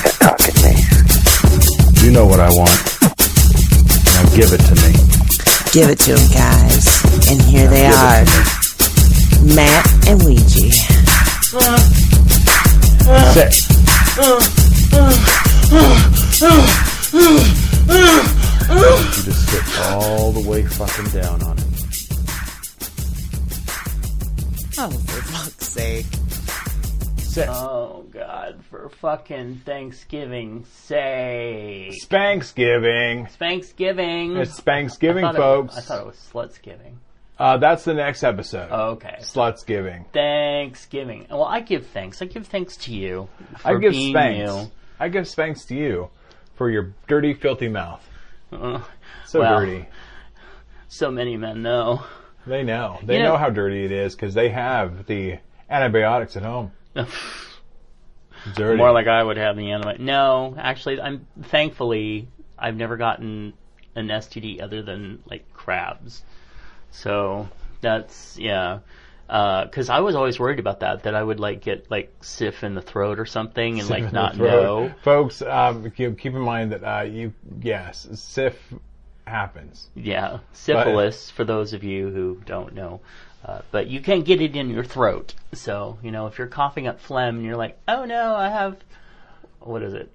Talking to me. You know what I want. Now give it to me. Give it to them, guys. And here they are it to me. Matt and Ouija. Sit. You to sit all the way fucking down on it. Oh, for fuck's sake. Oh God, for fucking Thanksgiving say. Spanksgiving. Thanksgiving. It's Spanksgiving, I thought it- folks. I thought it was Slutsgiving. uh, that's the next episode. Oh, okay. Slutsgiving. Thanksgiving. Well, I give thanks. I give thanks to you. For I give spanks. you. I give spanks to you for your dirty, filthy mouth. Uh, So Well. dirty. so many men know. They know. They You know- know how dirty it is because they have the antibiotics at home. Dirty. More like I would have the anime. No, actually, I'm thankfully I've never gotten an STD other than like crabs. So that's yeah. Because I was always worried about that, that I would like get like sif in the throat or something and like not know. Folks, um, keep, keep in mind that uh, you, yes, SIF happens. Yeah, syphilis for those of you who don't know. Uh, but you can't get it in your throat. So, you know, if you're coughing up phlegm and you're like, oh no, I have, what is it?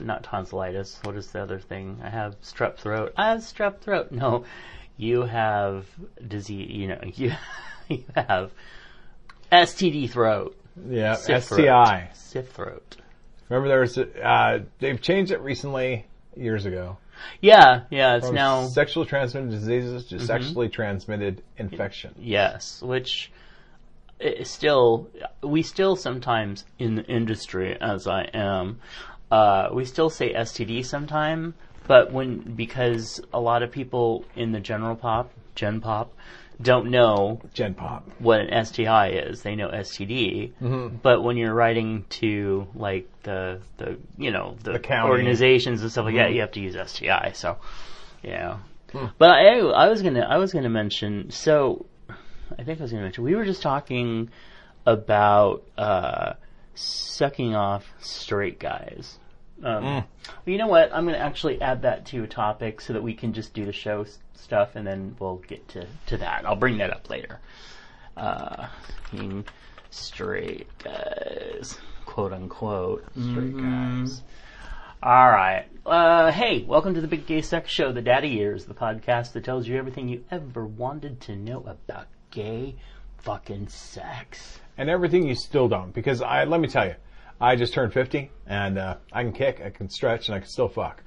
Not tonsillitis. What is the other thing? I have strep throat. I have strep throat. No, you have disease, you know, you, you have STD throat. Yeah, Sif STI. Throat. Sif throat. Remember, there was uh, they've changed it recently, years ago. Yeah, yeah, it's From now. Mm-hmm. transmitted diseases to sexually transmitted infection. Yes, which is still we still sometimes in the industry, as I am, uh, we still say STD sometime, but when because a lot of people in the general pop, gen pop, don't know Gen pop. what an STI is. They know STD, Mm-hmm. but when you're writing to like the the you know the, The organizations and stuff like Mm-hmm. that, you have to use STI. So, yeah. Hmm. But I, I was gonna I was gonna mention. So, I think I was gonna mention we were just talking about uh, sucking off straight guys. Um, Mm. well, you know what? I'm going to actually add that to a topic so that we can just do the show s- stuff, and then we'll get to, to that. I'll bring that up later. Uh, straight guys, quote unquote. Straight guys. All right. Uh, hey, welcome to the Big Gay Sex Show, the Daddy Years, the podcast that tells you everything you ever wanted to know about gay fucking sex. and everything you still don't. Because I let me tell you, I just turned fifty, and uh, I can kick, I can stretch, and I can still fuck.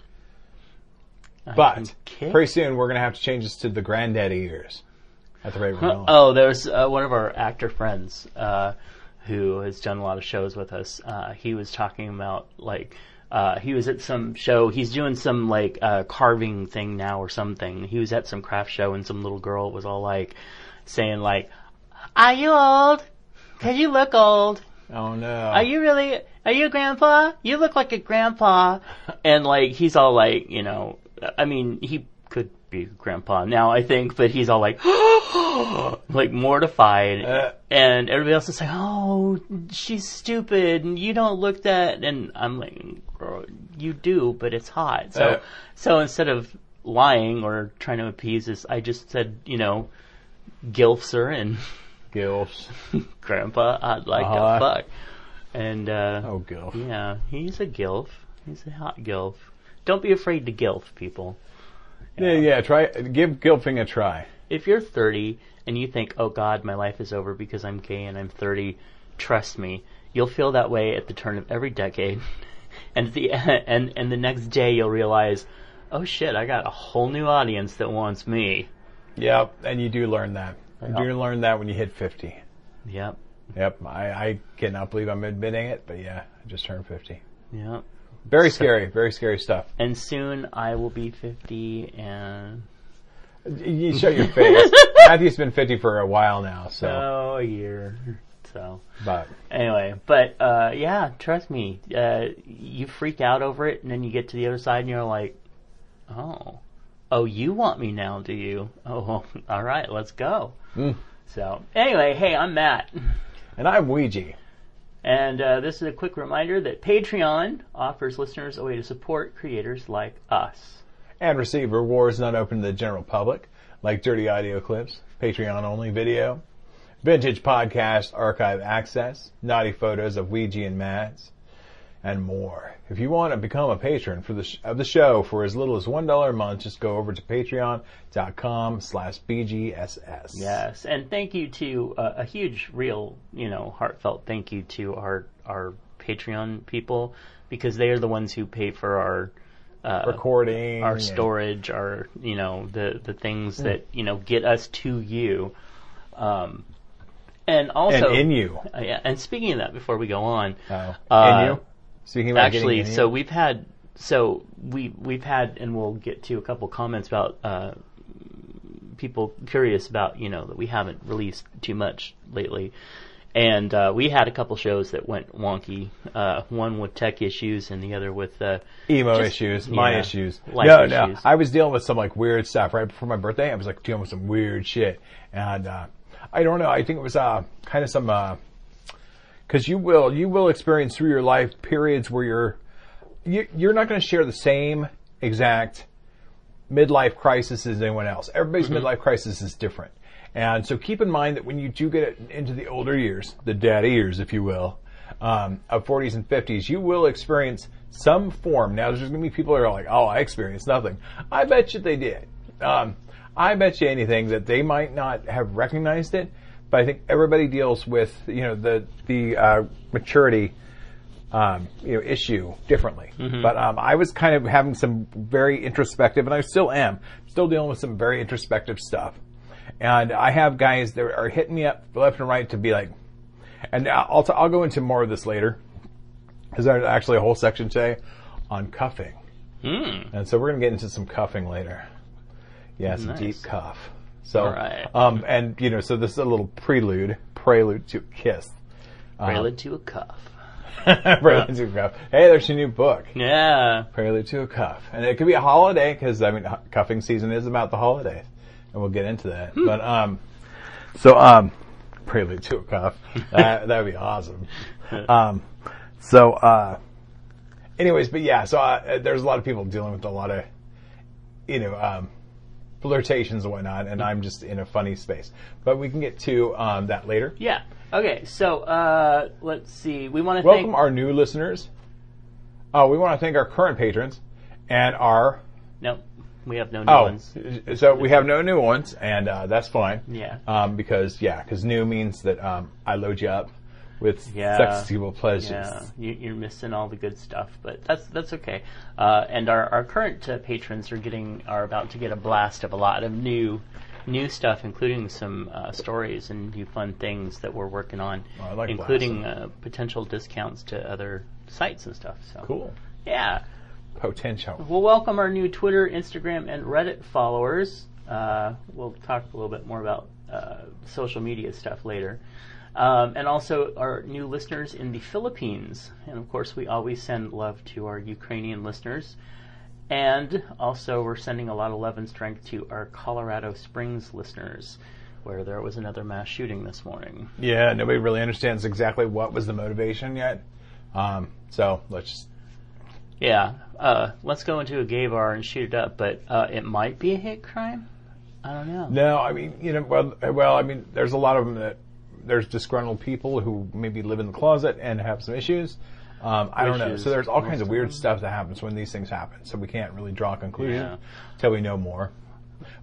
can But pretty soon we're gonna have to change this to the granddaddy years at the rate we're going. Oh, there's uh, one of our actor friends uh, who has done a lot of shows with us. Uh, he was talking about like uh, he was at some show. He's doing some like uh, carving thing now or something. He was at some craft show and some little girl was all like saying like, "Are you old? Cause you look old. Oh no! Are you really? Are you a grandpa? You look like a grandpa." And like he's all like, you know, I mean, he could be grandpa now, I think, but he's all like, like mortified. Uh. and everybody else is like, "Oh, she's stupid, and you don't look that." And I'm like, "You do, but it's hot." So, Uh. so instead of lying or trying to appease this, I just said, you know, gilfs her and Gilfs. grandpa, I'd like Uh-huh. to fuck. And uh, Oh, Gilf. yeah, he's a gilf. He's a hot gilf. Don't be afraid to gilf people. Yeah, yeah. Try give gilfing a try. If you're 30 and you think, "Oh God, my life is over because I'm gay and I'm 30," trust me, you'll feel that way at the turn of every decade. And at the and and the next day you'll realize, "Oh shit, I got a whole new audience that wants me." Yep, and you do learn that. You learn that when you hit fifty. Yep. Yep, I, I cannot believe I'm admitting it, but yeah, I just turned fifty. Yeah. Very scary, very scary stuff. And soon I will be 50 and You shut your face. Matthew's been 50 for a while now, so. oh, a year. So But anyway, but uh, yeah, trust me, uh, you freak out over it, and then you get to the other side, and you're like, oh, oh, you want me now, do you? Oh, all right, let's go. Mm. So anyway, hey, I'm Matt. and I'm Ouija. And uh, this is a quick reminder that Patreon offers listeners a way to support creators like us. and receive rewards not open to the general public, like dirty audio clips, Patreon only video, vintage podcast archive access, naughty photos of Ouija and Mads, and more. If you want to become a patron for the sh- of the show for as little as one dollar a month, just go over to patreon.com slash bgss. Yes, and thank you to uh, a huge, real, you know, heartfelt thank you to our our Patreon people because they are the ones who pay for our uh, Recording. our and- storage, our you know the the things Hmm. that you know get us to you, um, and also And in you. Uh, yeah, and speaking of that, before we go on, Oh. Uh, in you? Speaking about actually, so we've had so we we've had, and we'll get to a couple comments about uh, people curious about you know that we haven't released too much lately. And uh, we had a couple shows that went wonky. Uh, one with tech issues, and the other with uh, emo just- issues, my issues. no, no. I was dealing with some like weird stuff right before my birthday. I was like dealing with some weird shit, and uh, I don't know. I think it was uh, kind of some because you will you will experience through your life periods where you're you, you're not going to share the same exact midlife crisis as anyone else. Everybody's midlife crisis is different. And so keep in mind that when you do get into the older years, the daddy years, if you will, um, of 40s and 50s, you will experience some form. Now, there's going to be people that are like, oh, I experienced nothing. I bet you they did. Um, I bet you anything that they might not have recognized it, but I think everybody deals with, you know, the, the, uh, maturity, um, you know, issue differently. But um, I was kind of having some very introspective, and I still am, still dealing with some very introspective stuff. And I have guys that are hitting me up left and right to be like, and I'll t- I'll go into more of this later, because there's actually a whole section today on cuffing, hmm, and so we're gonna get into some cuffing later. Yeah, some Nice. deep cuff. So, right. um, and you know, so this is a little prelude, prelude to a kiss. prelude to a cuff. prelude to a cuff. Hey, there's your new book. Yeah, Prelude to a Cuff. And it could be a holiday because I mean cuffing season is about the holidays, and we'll get into that. Hmm. But um, so um, Prelude to a Cuff. That that would be awesome. Um, so uh, anyways, but yeah, so uh, there's a lot of people dealing with a lot of you know um, flirtations and whatnot, and I'm just in a funny space. But we can get to um, that later. yeah. Okay, so uh, let's see. We want to Welcome thank. our new listeners. Oh, we want to thank our current patrons and our no, we have no new Oh, ones. so we have no new ones, and uh, that's fine. Yeah. Um, because yeah, because new means that um, I load you up with Yeah. sexual pleasures. Yeah, you, you're missing all the good stuff, but that's that's okay. Uh, and our, our current uh, patrons are getting are about to get a blast of a lot of new new stuff, including some uh, stories and new fun things that we're working on, Oh, like including uh, potential discounts to other sites and stuff. So Cool. yeah. Potential. We'll welcome our new Twitter, Instagram, and Reddit followers. Uh, we'll talk a little bit more about uh, social media stuff later. Um, and also our new listeners in the Philippines. And of course, we always send love to our Ukrainian listeners. And also, we're sending a lot of love and strength to our Colorado Springs listeners, where there was another mass shooting this morning. Yeah, nobody really understands exactly what was the motivation yet. Um, so let's just Yeah, uh, let's go into a gay bar and shoot it up, but uh, it might be a hate crime. I don't know. No, I mean, you know, well, well, I mean, there's a lot of them that there's disgruntled people who maybe live in the closet and have some issues. Um, I don't know. So there's all kinds of weird stuff that happens when these things happen. So we can't really draw a conclusion Yeah. until we know more.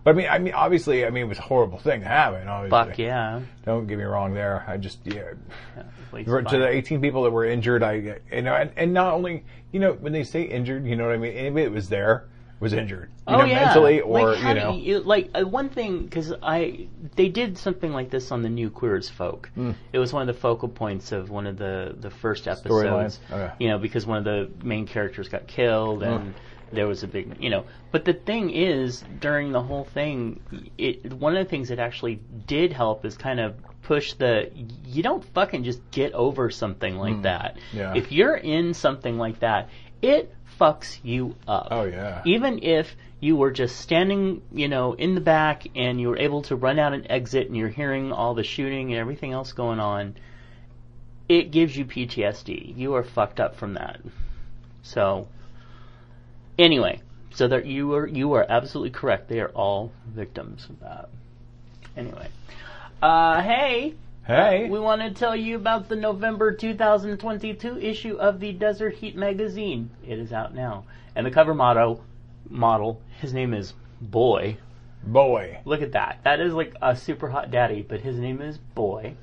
But I mean, I mean, obviously, I mean, it was a horrible thing to happen. Obviously. Fuck yeah. Don't get me wrong there. I just, yeah. Please For- To the 18 people that were injured, I, you know, and, and not only, you know, when they say injured, you know what I mean? Anybody that was there, was injured, you oh know, yeah, mentally or like, you know. you, like uh, one thing because I they did something like this on the new Queer as Folk. Hmm. It was one of the focal points of one of the the first episodes. Okay. You know, because one of the main characters got killed and. There was a big, you know, but the thing is, during the whole thing, it one of the things that actually did help is kind of push the you don't fucking just get over something like that. Hmm. Yeah. If you're in something like that, it fucks you up Oh yeah. even if you were just standing, you know, in the back and you were able to run out and exit and you're hearing all the shooting and everything else going on, it gives you PTSD. You are fucked up from that. So, anyway, so that you are you are absolutely correct. They are all victims of that. Anyway, uh, hey, Hey. we want to tell you about the November 2022 issue of the Desert Heat magazine. It is out now, and the cover motto model his name is Boy. Boy. Look at that. That is like a super hot daddy, but his name is Boy.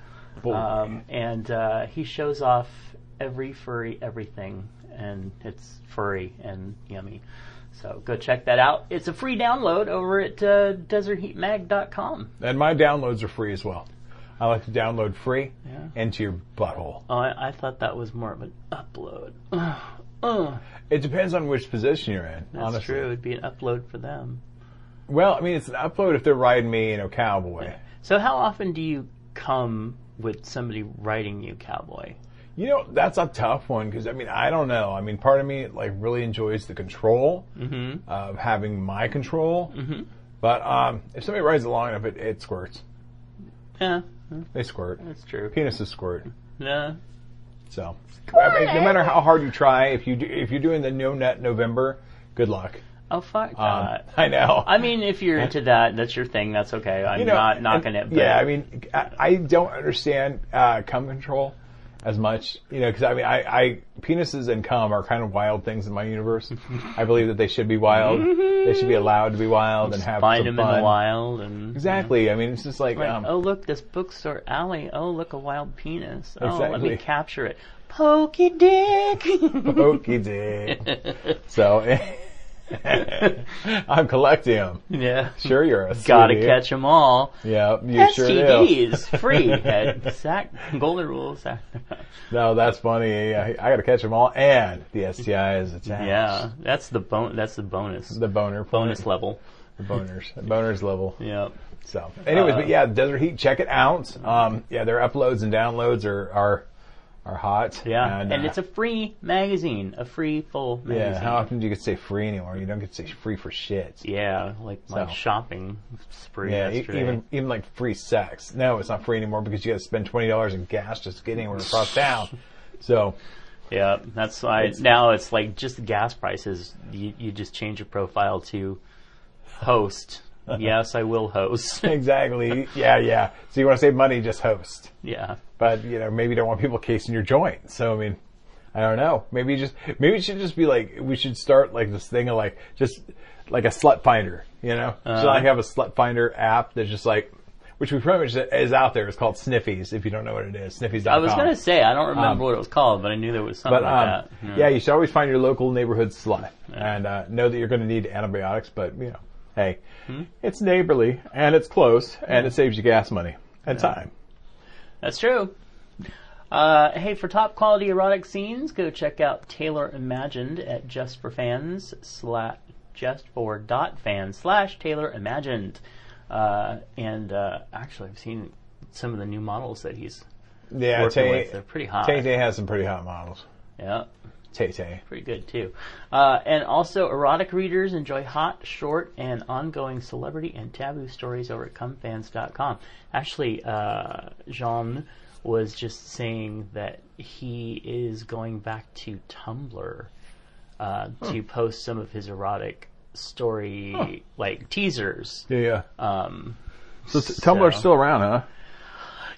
Boy. Um, and uh, he shows off every furry everything, and it's furry and yummy. So go check that out. It's a free download over at uh, desertheatmag.com. and my downloads are free as well. I like to download free Yeah. into your butthole. Oh, I, I thought that was more of an upload. It depends on which position you're in. That's honestly. true. It'd be an upload for them. Well, I mean, it's an upload if they're riding me, in a cowboy. So how often do you come with somebody riding you cowboy? You know, that's a tough one because I mean, I don't know. I mean, part of me like really enjoys the control Mm-hmm. of having my control. Mm-hmm. But um, if somebody rides along enough, it, it squirts. Yeah, They squirt. that's true. Penises squirt. Yeah. So, I mean, no matter how hard you try, if you do, if you're doing the no nut November, good luck. Oh fuck Um, that. I know. I mean, if you're into that, that's your thing. That's okay. I'm You know, not knocking and- it. But Yeah, I mean, I, I don't understand uh, cum control as much, you know, because I mean, I, I penises and cum are kind of wild things in my universe. I believe that they should be wild. they should be allowed to be wild and have find some them in the wild and Exactly. I mean, it's just like, Like, um, oh look, this bookstore alley. Oh look, a wild penis. Oh, let me capture it. Pokey dick. pokey dick. so, I'm collecting them. yeah. Sure, you're a Gotta catch them all. Yeah, you sure do. STDs free at Sac Golden Rules. No, that's funny. I, I got to catch them all, and the STI is attached. yeah, that's the bon- That's the bonus. the boner bonus level. the boners, the boners level. Yeah. So, anyways, Uh, but yeah, Desert Heat, check it out. Um, yeah, their uploads and downloads are are are hot. Yeah, and, uh, it's a free magazine, a free full magazine. yeah. How often do you get to say free anymore? You don't get to say free for shit. Yeah, like my So. shopping spree Yeah, yesterday. even even like free sex. No, it's not free anymore because you got to spend twenty dollars in gas just to get anywhere across town. So, yeah, that's why it's, now it's like just the gas prices. You you just change your profile to host. Yes, I will host. exactly. Yeah, yeah. So you want to save money, just host. yeah, but you know maybe you don't want people casing your joint. So I mean, I don't know. Maybe you just maybe it should just be like we should start like this thing of like just like a slut finder. You know, Uh-huh. should I have a slut finder app that's just like which we pretty much is out there. It's called Sniffies. If you don't know what it is, Sniffies.com. I was gonna say I don't remember Um, what it was called, but I knew there was something But like um, that. yeah. you should always find your local neighborhood slut, and uh, know that you're going to need antibiotics. But you know, hey, Hmm? it's neighborly and it's close, and it saves you gas money and time. That's true. Uh, hey, for top quality erotic scenes, go check out Taylor Imagined at Just for Fans slash Just for dot fans slash Taylor Imagined. Uh, and uh, actually, I've seen some of the new models that he's Yeah, working Tay with. They're pretty hot. Tay Tay has some pretty hot models. Yeah, Tay Tay. pretty good too. Uh, and also, erotic readers enjoy hot, short, and ongoing celebrity and taboo stories over at cumfans.com. Actually, uh, Jean was just saying that he is going back to Tumblr uh, to post some of his erotic story, like teasers. Yeah, yeah. Um, So, t- Tumblr's still around, huh?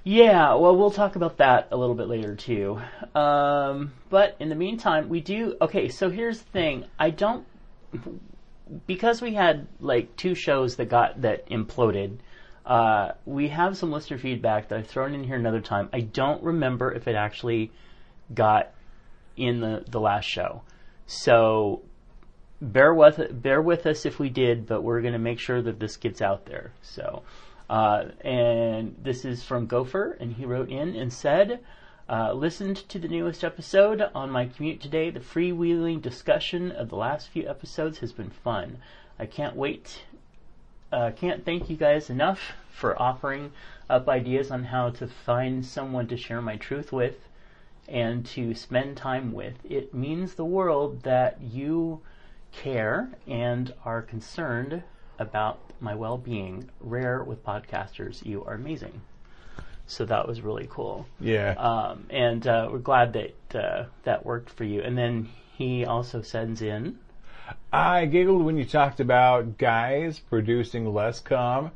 Yeah, well, we'll talk about that a little bit later too. Um, but in the meantime, we do. Okay, so here's the thing. I don't because we had like two shows that got that imploded. Uh, we have some listener feedback that I've thrown in here another time. I don't remember if it actually got in the the last show. So bear with bear with us if we did, but we're going to make sure that this gets out there. So, uh, and this is from Gopher, and he wrote in and said. Uh, listened to the newest episode on my commute today. The freewheeling discussion of the last few episodes has been fun. I can't wait. Uh, can't thank you guys enough for offering up ideas on how to find someone to share my truth with and to spend time with. It means the world that you care and are concerned about my well being. Rare with podcasters. You are amazing. So that was really cool. Yeah. Um, and uh, we're glad that uh, that worked for you. And then he also sends in. I giggled when you talked about guys producing less cum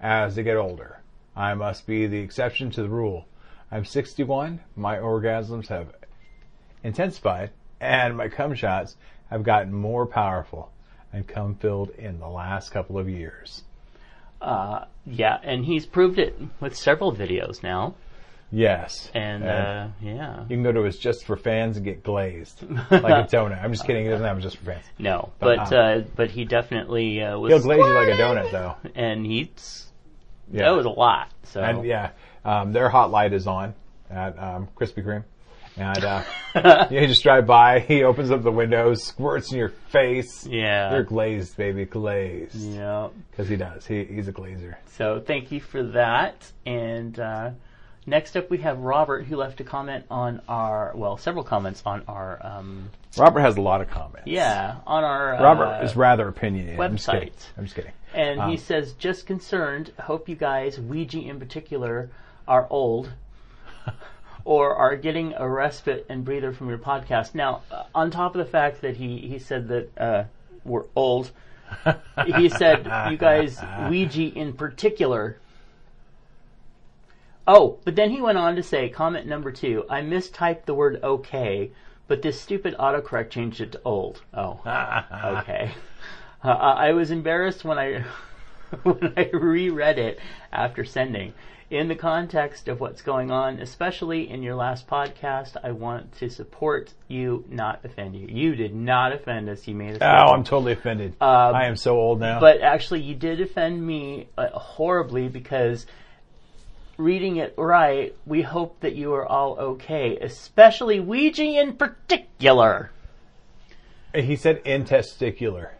as they get older. I must be the exception to the rule. I'm 61, my orgasms have intensified, and my cum shots have gotten more powerful and cum filled in the last couple of years. Uh, yeah, and he's proved it with several videos now. Yes. And uh, yeah, you can go to his just for fans and get glazed like a donut. I'm just kidding. He doesn't have just for fans. no, But, but uh, uh, but he definitely uh, was. He'll glaze you like a donut, though. and he's Yeah. that was a lot. So And yeah, um, their hot light is on at um, Krispy Kreme. And uh, you just drive by, he opens up the windows, squirts in your face. Yeah. You're glazed, baby, glazed. yeah. Because he does. He, he's a glazer. So thank you for that. And uh, next up, we have Robert, who left a comment on our well, several comments on our um, Robert has a lot of comments. yeah on our Robert uh, is rather opinionated. I'm just kidding. website. I'm just kidding. And he Um, says, just concerned, hope you guys, Ouija in particular, are old or are getting a respite and breather from your podcast. Now, uh, on top of the fact that he, he said that uh, we're old, he said, you guys, Ouija in particular. Oh, but then he went on to say, comment number two, I mistyped the word okay, but this stupid autocorrect changed it to old. Oh, okay. Uh, I was embarrassed when I when I reread it after sending. In the context of what's going on, especially in your last podcast, I want to support you, not offend you. You did not offend us. You made us. Oh, laugh. I'm totally offended. I am so old now. Um, But actually, you did offend me uh, horribly because reading it right, we hope that you are all okay, especially Ouija in particular. he said in testicular.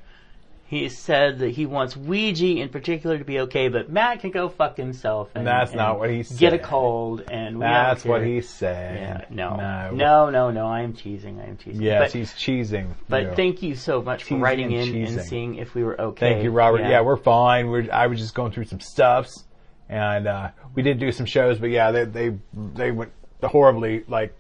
He said that he wants Ouija in particular to be okay, but Matt can go fuck himself. And, That's and not what he said. Get a cold, and That's what he said. Yeah, no, No. no, no, no. I am teasing. I am teasing. Yes, but, he's cheesing. but you. thank you so much for writing in and seeing if we were okay. Thank you, Robert. Yeah, we're fine. We're, I was just going through some stuffs, and uh, we did do some shows, but yeah, they they they went horribly. Like,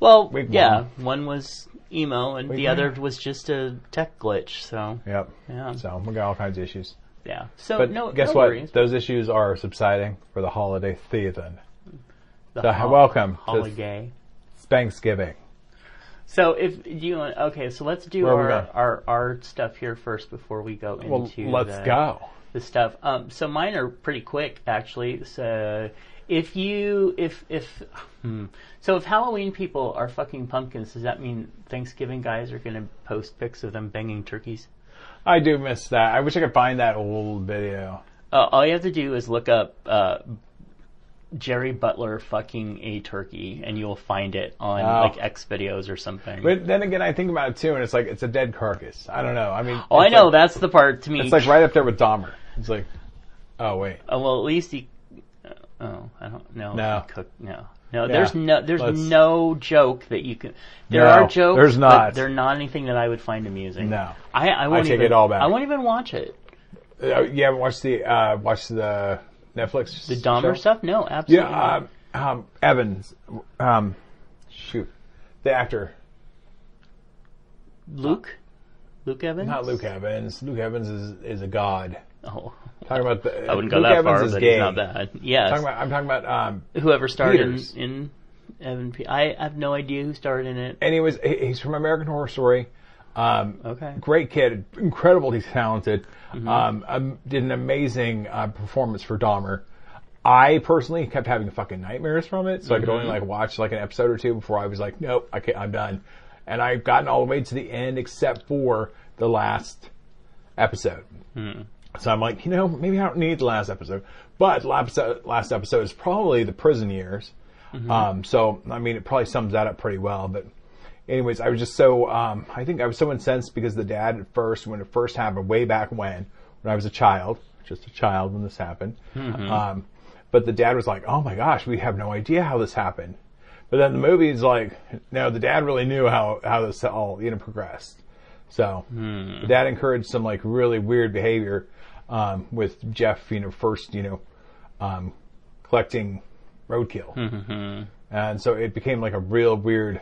Well, yeah, one was emo and the other was just a tech glitch. So yep. Yeah. So we got all kinds of issues. yeah, so But no, guess no what? worries. Those issues are subsiding for the holiday season. The So, hol- welcome to holiday. Thanksgiving. So if do you want, okay, so let's do Where are we our, going? our our stuff here first before we go Well, into let's the, go. the stuff. Um, so mine are pretty quick actually. So if you if if hmm. so if Halloween people are fucking pumpkins, does that mean Thanksgiving guys are going to post pics of them banging turkeys? I do miss that. I wish I could find that old video. Uh, all you have to do is look up uh, Jerry Butler fucking a turkey, and you'll find it on Oh. like X videos or something. But then again, I think about it too, and it's like it's a dead carcass. I don't know. I mean, oh, I know like- that's the part to me. It's like right up there with Dahmer. It's like, oh wait, Uh, well, at least he. Oh, I don't know. No. Cooked, no. No, there's no, there's let's- no joke that you can. There No, are jokes, there's but not. they're not anything that I would find amusing. No. I, I won't take even, it all back. I won't even watch it. uh, you haven't watched the uh, watched the Netflix The Dahmer show? stuff? No, absolutely. Yeah, um, um, Evans. Um, shoot, the actor, Luke, Luke Evans. not Luke Evans. Luke Evans is is a god. Oh, Talking about the. I wouldn't go Luke that Evans far, but gay. he's not bad. Yes. Talking about, I'm talking about. Um, Whoever starred in, Peters. in Evan P. I have no idea who starred in it. and he was he- he's from American Horror Story. Um, Okay. great kid, incredibly talented. Mm-hmm. Um, um, did an amazing uh, performance for Dahmer. I personally kept having fucking nightmares from it, so I could Mm-hmm. only like watch like an episode or two before I was like, nope, I can't, I'm done. and I've gotten all the way to the end except for the last episode. So I'm like, you know, maybe I don't need the last episode. But last episode, last episode is probably the prison years. Um, so, I mean, it probably sums that up pretty well. But anyways, I was just so, um, I think I was so incensed because the dad at first, when it first happened, way back when, when I was a child, just a child when this happened, um, but the dad was like, oh my gosh, we have no idea how this happened. But then the movie's like, no, the dad really knew how, how this all, you know, progressed. So the dad encouraged some like really weird behavior, um, with Jeff, you know, first, you know, um, collecting roadkill. And so it became like a real weird,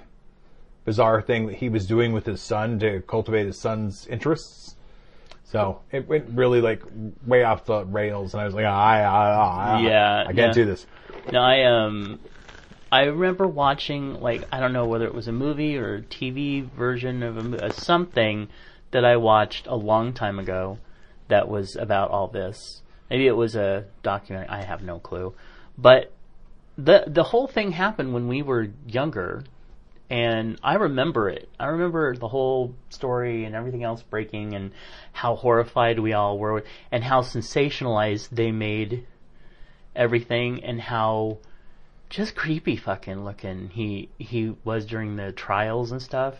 bizarre thing that he was doing with his son to cultivate his son's interests. So it went really like way off the rails, and I was like, I, I, I, Yeah, I can't yeah. do this. No, I um, I remember watching like I don't know whether it was a movie or a TV version of a, something that I watched a long time ago that was about all this. Maybe it was a documentary. I have no clue, but the the whole thing happened when we were younger, and I remember it. I remember the whole story and everything else breaking, and how horrified we all were, and how sensationalized they made everything and how just creepy fucking looking he he was during the trials and stuff.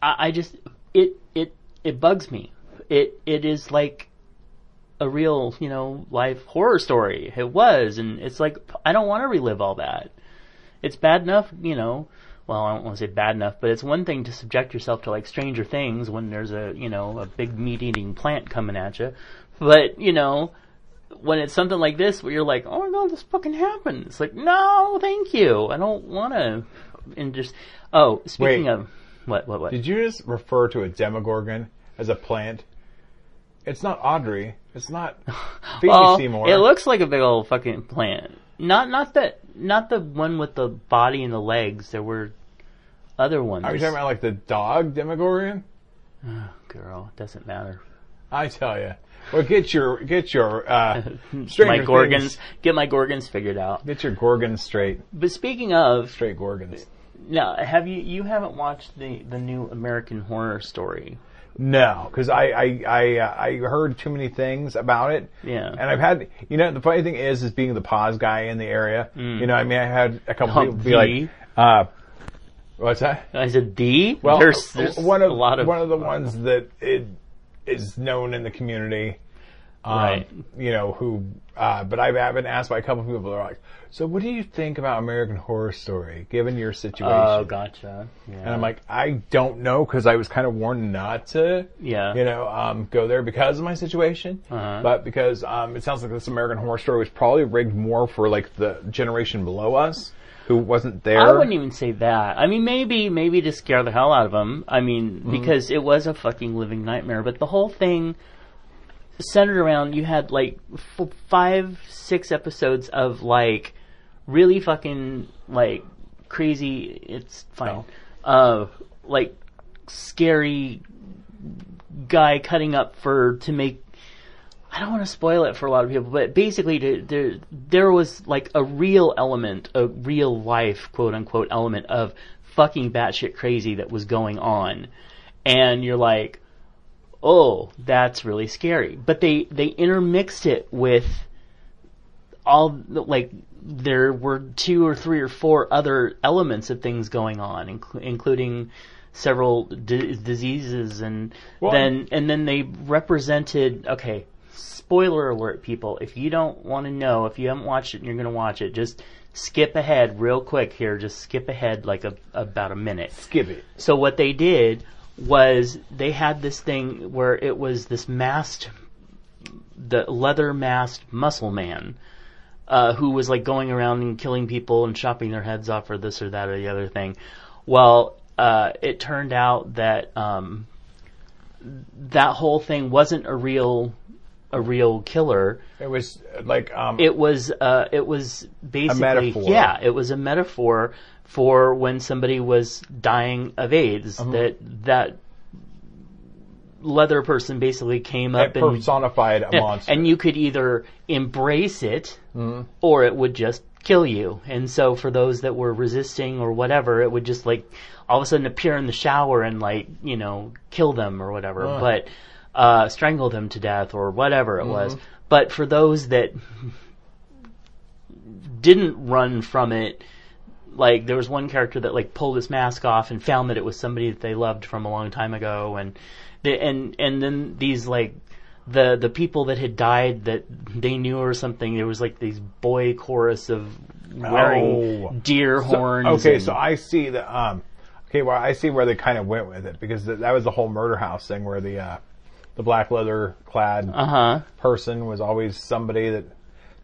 I, I just it it it bugs me. It it is like a real you know life horror story. It was, and it's like I don't want to relive all that. It's bad enough, you know. Well, I don't want to say bad enough, but it's one thing to subject yourself to like Stranger Things when there's a you know a big meat-eating plant coming at you, but you know when it's something like this where you're like, oh my god, this fucking happened. It's like, no, thank you. I don't want to. And just, oh, speaking Wait. of, what, what, what? Did you just refer to a demogorgon as a plant? It's not Audrey. It's not Phoebe Well, Seymour. it looks like a big old fucking plant. Not, not that, not the one with the body and the legs. There were other ones. Are you talking about like the dog demogorgon? Girl, doesn't matter. I tell you. Well, get your get your uh, my gorgons, Things- get my gorgons figured out. get your gorgons straight, But speaking of, straight gorgons. now, have you, you haven't watched the, the new American Horror Story? No, because I I I, uh, I heard too many things about it. Yeah. And I've had you know the funny thing is is being the poz guy in the area. You know I mean I had a couple people be like, uh, what's that? I said the. Well, there's, there's one of a lot of one of the ones that it is known in the community. Um, Right. You know who, uh, but I've I've been asked by a couple of people. They're like, "So, what do you think about American Horror Story, given your situation?" Oh, gotcha. Yeah. And I'm like, I don't know because I was kind of warned not to, Yeah. you know, um, go there because of my situation. Uh-huh. But because um, it sounds like this American Horror Story was probably rigged more for like the generation below us who wasn't there. I wouldn't even say that. I mean, maybe, maybe to scare the hell out of them. I mean, Mm-hmm. because it was a fucking living nightmare. But the whole thing centered around you had like f- five, six episodes of like really fucking like crazy. It's fine. Uh, like scary guy cutting up for to make I don't want to spoil it for a lot of people, but basically, to, there there was like a real element, a real life quote unquote element of fucking batshit crazy that was going on, and you're like, oh, that's really scary. But they they intermixed it with all like there were two or three or four other elements of things going on, incl- including several d- diseases and Well, then and then they represented okay spoiler alert people if you don't want to know if you haven't watched it and you're going to watch it just skip ahead real quick here just skip ahead like a, about a minute skip it. so what they did was they had this thing where it was this masked, the leather masked muscle man, uh, who was like going around and killing people and chopping their heads off or this or that or the other thing. Well, uh, it turned out that um, that whole thing wasn't a real a real killer. It was like um, It was uh, it was basically metaphor. yeah, it was a metaphor for when somebody was dying of AIDS. Uh-huh. That that leather person basically came up and personified a monster. and you could either embrace it Mm-hmm. or it would just kill you. And so for those that were resisting or whatever, it would just like all of a sudden appear in the shower and like you know kill them or whatever, Ugh. but uh, strangle them to death or whatever it was. But for those that didn't run from it, like there was one character that like pulled his mask off and found that it was somebody that they loved from a long time ago, and they, and and then these like the the people that had died that they knew or something. There was like these boy chorus of wearing Oh. deer So- horns. okay, and- so I see the um. Okay, well, I see where they kind of went with it because th- that was the whole murder house thing where the uh, the black leather clad uh huh. person was always somebody that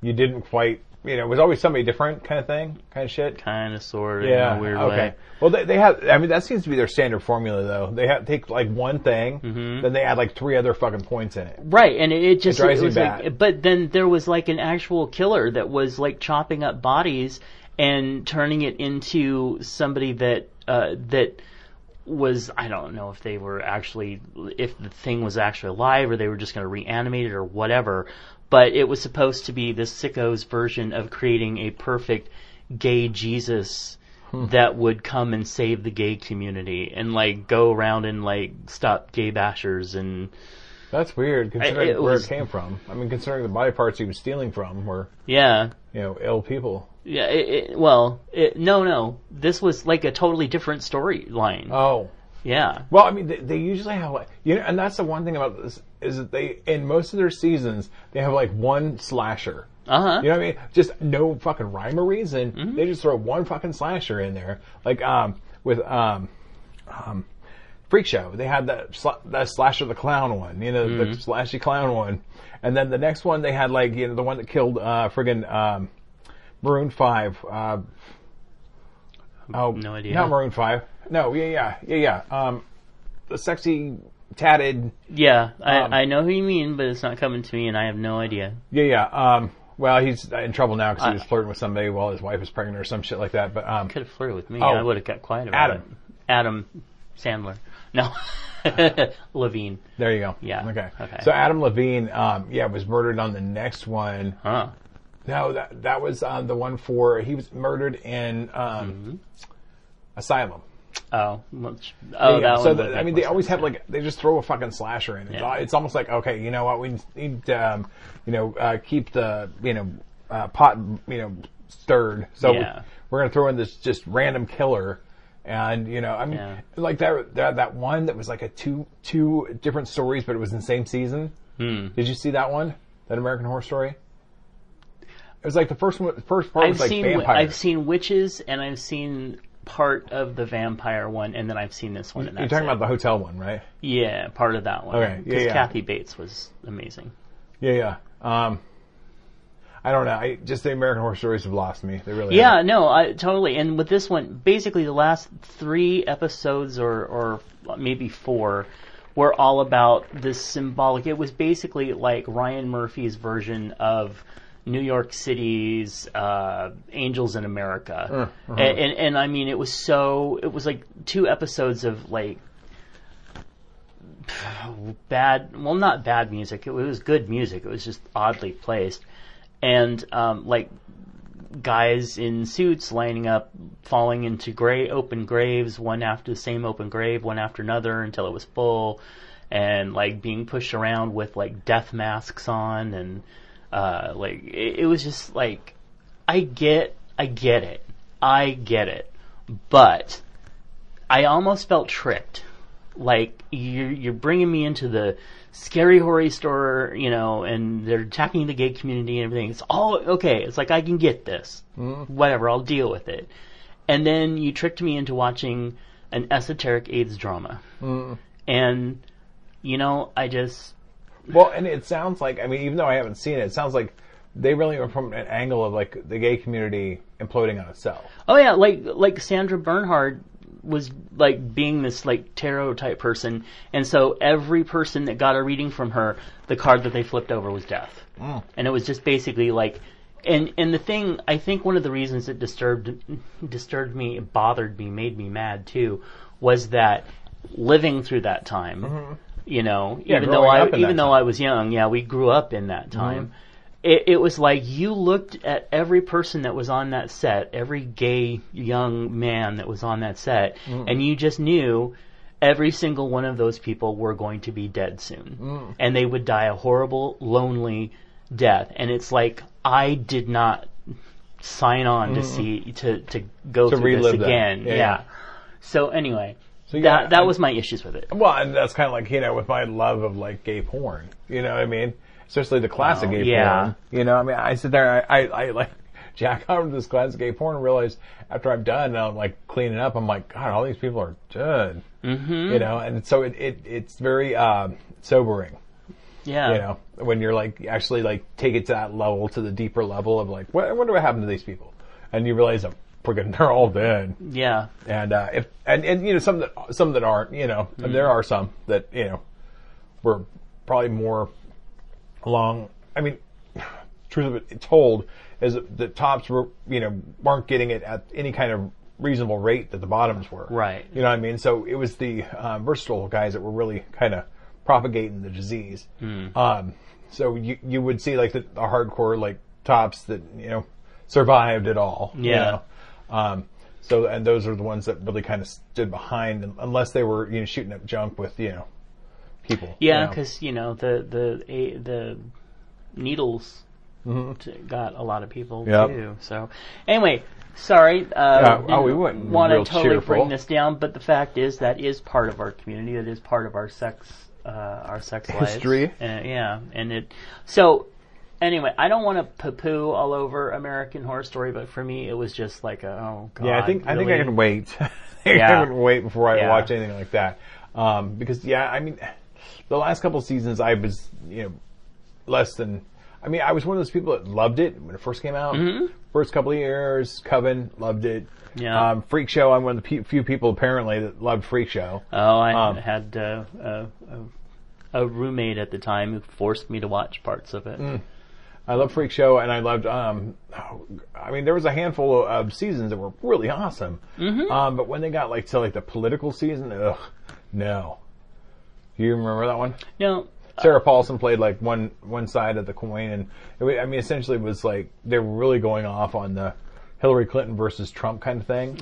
you didn't quite, you know, it was always somebody different kind of thing, kind of shit. Kind of, sort of, Yeah. weird okay. way. Well, they, they have. I mean, that seems to be their standard formula, though. They have take like one thing, Mm-hmm. then they add like three other fucking points in it. Right, and it, it just drives it me was like, but then there was like an actual killer that was like chopping up bodies and turning it into somebody that uh, that was I don't know if they were actually if the thing was actually alive or they were just going to reanimate it or whatever, but it was supposed to be this sicko's version of creating a perfect gay Jesus Hmm. that would come and save the gay community and like go around and like stop gay bashers and That's weird, considering it where was- it came from. I mean, considering the body parts he was stealing from were, yeah you know, ill people. Yeah, it, it, well, it, no, no. This was like a totally different storyline. Oh. Yeah. Well, I mean, they, they usually have like, you know, and that's the one thing about this is that they, in most of their seasons, they have like one slasher. Uh huh. You know what I mean? Just no fucking rhyme or reason. Mm-hmm. They just throw one fucking slasher in there. Like um with um um Freak Show, they had that sla- that slasher the clown one, you know, Mm-hmm. the slashy clown one, and then the next one they had like you know the one that killed uh friggin' um Maroon Five. Uh, oh, No idea. Not Maroon Five. No, yeah, yeah, yeah, yeah. Um, the sexy tatted. Yeah, I, Um, I know who you mean, but it's not coming to me, and I have no idea. Yeah, yeah. Um, well, he's in trouble now because he was flirting with somebody while his wife was pregnant or some shit like that. But um, Could have flirted with me. Oh. I would have kept quiet about Adam. it. Adam Sandler. No, Levine. there you go. Yeah, Okay. okay. So Adam Levine, um, yeah, was murdered on the next one. Huh. No, that that was um, the one for he was murdered in um, Mm-hmm. Asylum. Oh, which, oh, Yeah, that so one. the- I mean, they always have like they just throw a fucking slasher in. It's, Yeah. it's almost like okay, you know what? We need to, um, you know, uh, keep the you know uh, pot you know stirred. So Yeah. we, are gonna throw in this just random killer, and you know, I mean, like that, that that one that was like a two two different stories, but it was in the same season. Hmm. Did you see that one? That American Horror Story. It was like the first one. First part I've was like seen vampires. I've seen witches, and I've seen part of the vampire one, and then I've seen this one. And You're talking it. about the hotel one, right? Yeah, part of that one. Okay, yeah, Because yeah. Kathy Bates was amazing. Yeah, yeah. Um, I don't know. I just the American Horror Stories have lost me. They really. Yeah, have. no, I totally. And with this one, basically the last three episodes, or or maybe four, were all about this symbolic. It was basically like Ryan Murphy's version of New York City's uh, Angels in America, and, and and I mean, it was so. It was like two episodes of like bad well not bad music. It was good music. It was just oddly placed. And um, like guys in suits lining up falling into gray open graves one after the same open grave one after another until it was full. And like being pushed around with like death masks on and uh, like it, it was just like i get i get it i get it but i almost felt tricked like you're you're bringing me into the scary horror store, you know, and they're attacking the gay community and everything. It's all okay. It's like I can get this, whatever. I'll deal with it. And then you tricked me into watching an esoteric AIDS drama, and you know, I just Well, and it sounds like I mean, even though I haven't seen it, it sounds like they really were from an angle of like the gay community imploding on itself. Oh yeah, like like Sandra Bernhard was like being this like tarot type person, and so every person that got a reading from her, the card that they flipped over was death, mm. and it was just basically like, and and the thing I think one of the reasons it disturbed disturbed me, bothered me, made me mad too, was that living through that time, mm-hmm. You know, Yeah, even though I even though time. I was young, yeah, we grew up in that time. it, it was like you looked at every person that was on that set, every gay young man that was on that set, and you just knew every single one of those people were going to be dead soon. And they would die a horrible, lonely death. And it's like, I did not sign on to see, to, to go To through this again. Yeah. Yeah. So anyway, So yeah, that, that I- was my issues with it. Well, and that's kind of like you know with my love of like gay porn. You know what I mean? Especially the classic Oh, gay yeah. porn. You know, I mean, I sit there, I, I, I like jack out of this classic gay porn and realize after I'm done and I'm like cleaning up, I'm like, God, all these people are dead. Mm-hmm. You know, and so it, it it's very um, sobering. Yeah. You know, when you're like actually like take it to that level, to the deeper level of like, what, I wonder what happened to these people, and you realize freaking they're all dead. Yeah. And uh, if and, and you know some that some that aren't, you know, and there are some that you know were probably more along. I mean, truth of it told is that the tops were you know weren't getting it at any kind of reasonable rate that the bottoms were. Right. You know what I mean? So it was the uh, versatile guys that were really kind of propagating the disease. Um, so you you would see like the, the hardcore like tops that you know survived at all. you Yeah. know. Um, so and those are the ones that really kind of stood behind, unless they were you know shooting up junk with you know people. Yeah, because you know the the a, the needles t- got a lot of people Mm-hmm. Yep. too. So anyway, sorry. Uh, oh, we went want to totally cheerful. bring this down, but the fact is that is part of our community. That is part of our sex uh, our sex History. lives. Uh, yeah, and it so. Anyway, I don't want to poo-poo all over American Horror Story, but for me, it was just like, a, oh god. Yeah, I think I think I can wait. I think Yeah. I can wait before I Yeah. watch anything like that. Um, because yeah, I mean, the last couple seasons I was you know less than. I mean, I was one of those people that loved it when it first came out. First couple of years, Coven loved it. Mm-hmm. Yeah. Um, Freak Show. I'm one of the few people apparently that loved Freak Show. Oh, I Um, had uh, a, a, a roommate at the time who forced me to watch parts of it. Mm. I love Freak Show, and I loved. Um, oh, I mean, there was a handful of seasons that were really awesome. Mm-hmm. Um, but when they got like to like the political season, ugh, no. You remember that one? No, Sarah Paulson played like one one side of the coin, and it, I mean, essentially, it was like they were really going off on the Hillary Clinton versus Trump kind of thing.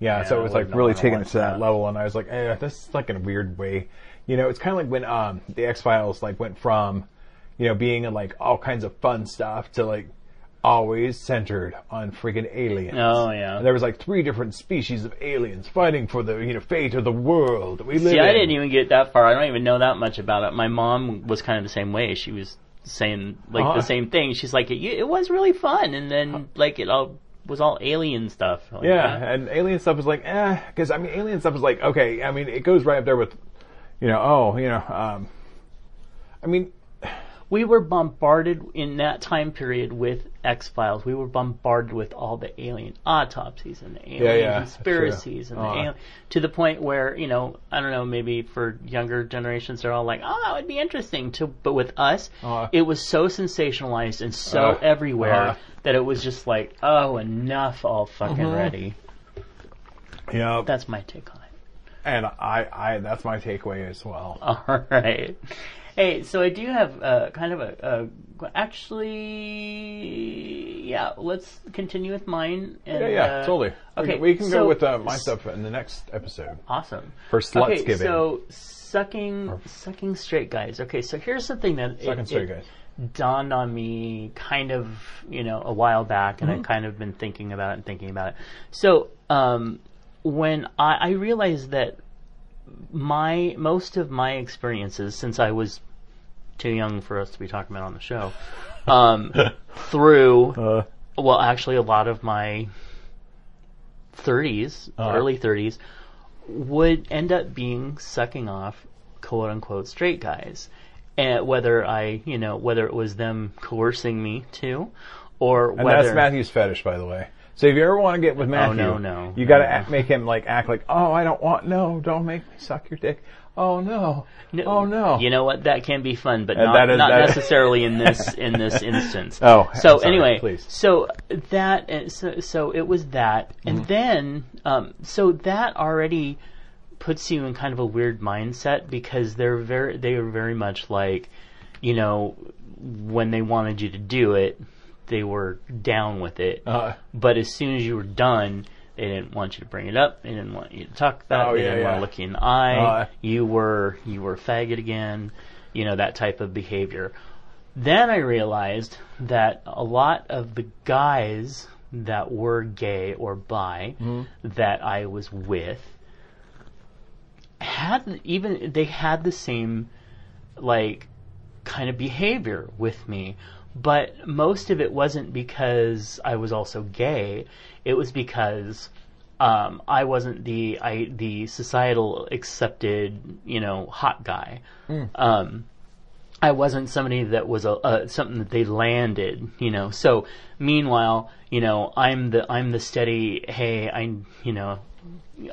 Yeah, so it was like really taking it to that that. level, and I was like, eh, this is like in a weird way. You know, it's kind of like when um, the X Files like went from, you know, being in like all kinds of fun stuff to like always centered on freaking aliens. Oh, yeah. And there was like three different species of aliens fighting for the you know fate of the world that we live see, in. I didn't even get that far. I don't even know that much about it. My mom was kind of the same way. She was saying like Uh-huh. the same thing. She's like, it, it was really fun, and then like it all was all alien stuff. Like, Yeah, eh. and alien stuff is like, eh, because I mean, alien stuff is like, okay, I mean, it goes right up there with, you know, oh, you know, um, I mean, we were bombarded in that time period with X Files. We were bombarded with all the alien autopsies and the alien Yeah, yeah, conspiracies and true. the alien, to the point where you know I don't know maybe for younger generations they're all like oh that would be interesting to but with us Uh. it was so sensationalized and so Uh. everywhere Uh. that it was just like oh enough all fucking Mm-hmm. ready. know, That's my take on it. and I, I, that's my takeaway as well. All right. Hey, so I do have uh, kind of a, a actually, yeah. Let's continue with mine. And, yeah, yeah, uh, totally. Okay, can- we can so- go with uh, my stuff in the next episode Awesome. for sluts Okay, so sucking, sucking straight guys. Okay, so here's something that Sucking it, straight it guys. dawned on me kind of, you know, a while back, and Mm-hmm. I've kind of been thinking about it and thinking about it. So, um, when I, I realized that my most of my experiences since I was too young for us to be talking about on the show, um, through Uh, well, actually, a lot of my 30s, Uh-huh. early 30s, would end up being sucking off quote unquote straight guys. And whether I, you know, whether it was them coercing me to, or and whether that's Matthew's fetish, by the way. So if you ever want to get with Matthew, no, no. you got to No. make him like act like, oh, I don't want, no, don't make me suck your dick. Oh no, oh no. You know what? That can be fun, but not, that is- not that- necessarily in this in this instance. Oh, so sorry, anyway, please. so that uh, so, so it was that, and Mm-hmm. then um, so that already puts you in kind of a weird mindset because they're very they are very much like, you know, when they wanted you to do it, they were down with it. Uh, But as soon as you were done, they didn't want you to bring it up. They didn't want you to talk about Oh, it. They yeah, didn't want to look you in the eye. Uh. you were you were a faggot again. You know that type of behavior. Then I realized that a lot of the guys that were gay or bi Mm-hmm. that I was with had even they had the same like kind of behavior with me but most of it wasn't because I was also gay it was because um, I wasn't the I the societal accepted you know hot guy um, I wasn't somebody that was a, uh, something that they landed, you know. So meanwhile, you know, I'm the I'm the steady. Hey, I you know,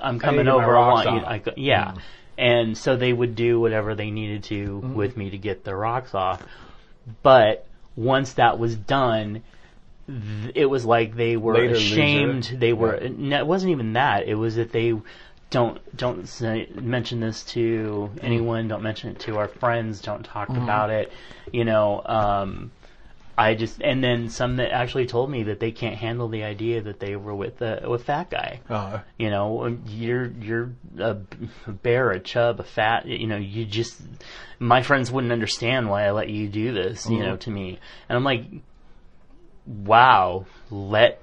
I'm coming over. I want you. I, yeah. And so they would do whatever they needed to with me to get their rocks off. But once that was done, th- it was like they were Later loser. ashamed. They were. no, It wasn't even that. It was that they don't don't say, mention this to anyone. Don't mention it to our friends. Don't talk about it. You know. Um, I just and then some that actually told me that they can't handle the idea that they were with a with that guy. uh, You know, you're you're a bear, a chub, a fat. You know, you just my friends wouldn't understand why I let you do this. You know, to me, and I'm like, wow, let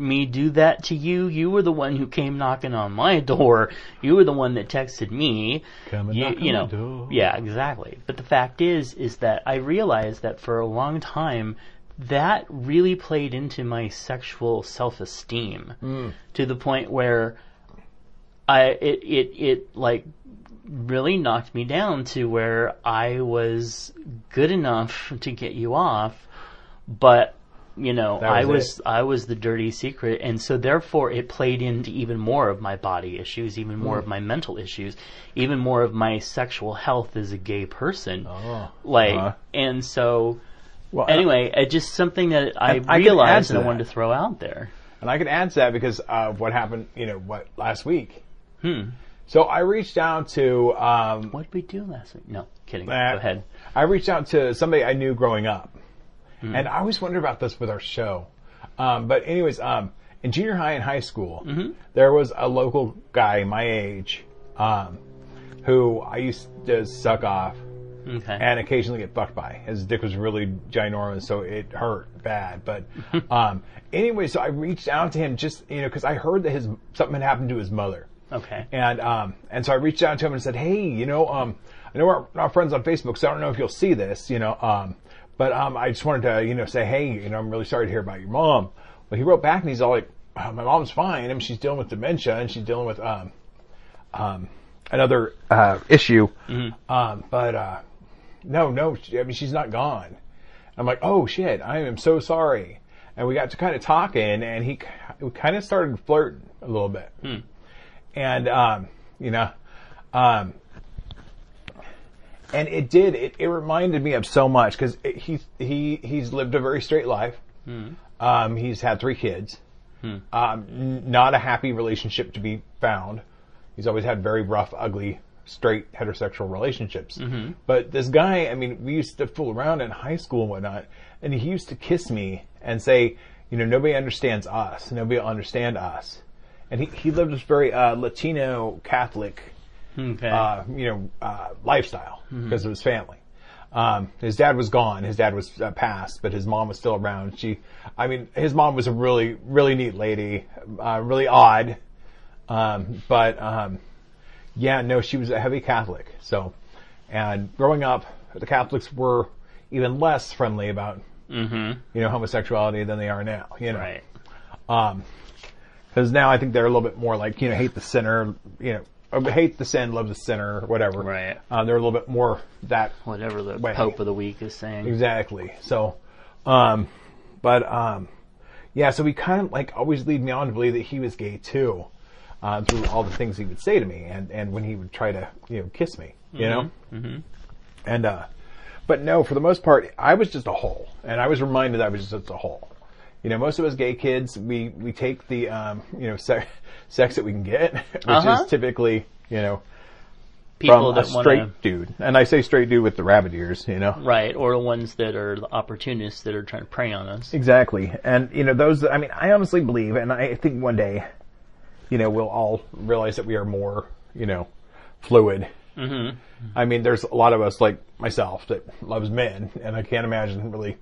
me do that to you. You were the one who came knocking on my door. You were the one that texted me. Come and you, knock on my door. yeah, exactly. But the fact is, is that I realized that for a long time, that really played into my sexual self-esteem Mm. to the point where I it it it like really knocked me down to where I was good enough to get you off, but you know That I was was I was the dirty secret, and so therefore it played into even more of my body issues, even more Hmm. of my mental issues, even more of my sexual health as a gay person. Oh. Like, Uh-huh. and so well, anyway, it just something that I I realized to and I wanted to throw out there. And I can answer that because of what happened, you know, what last week. Hmm. So I reached out to, um, What did we do last week? No, kidding. Uh, Go ahead. I reached out to somebody I knew growing up, Hmm. and I always wondered about this with our show. Um, but anyways, um, in junior high and high school, Mm-hmm. there was a local guy my age, um, who I used to suck off Okay. and occasionally get fucked by. His dick was really ginormous, so it hurt bad. But um, anyway, so I reached out to him just you know because I heard that his something had happened to his mother. okay. And um, and so I reached out to him and said, hey, you know, um, I know we're not friends on Facebook, so I don't know if you'll see this, you know, um, but um, I just wanted to, you know, say, hey, you know, I'm really sorry to hear about your mom. Well, he wrote back and he's all like, oh, my mom's fine. I mean, she's dealing with dementia and she's dealing with um, um, another uh, issue, um, but uh, no, no, she, I mean, she's not gone. I'm like, oh shit, I am so sorry. And we got to kind of talking, and he we kind of started flirting a little bit and um, you know, um, and it did. It, it reminded me of so much because he he he's lived a very straight life. Um, he's had three kids. Um, n- not a happy relationship to be found. He's always had very rough, ugly, straight heterosexual relationships. But this guy, I mean, we used to fool around in high school and whatnot, and he used to kiss me and say, you know, nobody understands us. Nobody will understand us. And he, he lived this very uh, Latino Catholic Okay. uh, you know, uh, lifestyle because of his family. Um, his dad was gone. His dad was uh, passed, but his mom was still around. She, I mean, his mom was a really, really neat lady, uh, really odd. Um, but, um, yeah, no, she was a heavy Catholic. So, and growing up, the Catholics were even less friendly about, you know, homosexuality than they are now, you know. right. Um, cause now I think they're a little bit more like, you know, hate the sinner, you know, hate the sin, love the sinner, or whatever. Right. Um, they're a little bit more that Whatever the Way. Pope of the Week is saying. exactly. So, um, but, um, yeah, so he kind of like always lead me on to believe that he was gay too, uh, through all the things he would say to me and, and when he would try to, you know, kiss me, you know? Mm-hmm. And, uh, but no, for the most part, I was just a hole and I was reminded I was just a hole. You know, most of us gay kids, we, we take the, um, you know, sex, sex that we can get, which Uh-huh. is typically, you know, people from a straight to dude, and I say straight dude with the rabbit ears, you know. right, or the ones that are the opportunists that are trying to prey on us. Exactly. And, you know, those, I mean, I honestly believe, and I think one day, you know, we'll all realize that we are more, you know, fluid. Mm-hmm. I mean, there's a lot of us, like myself, that loves men, and I can't imagine really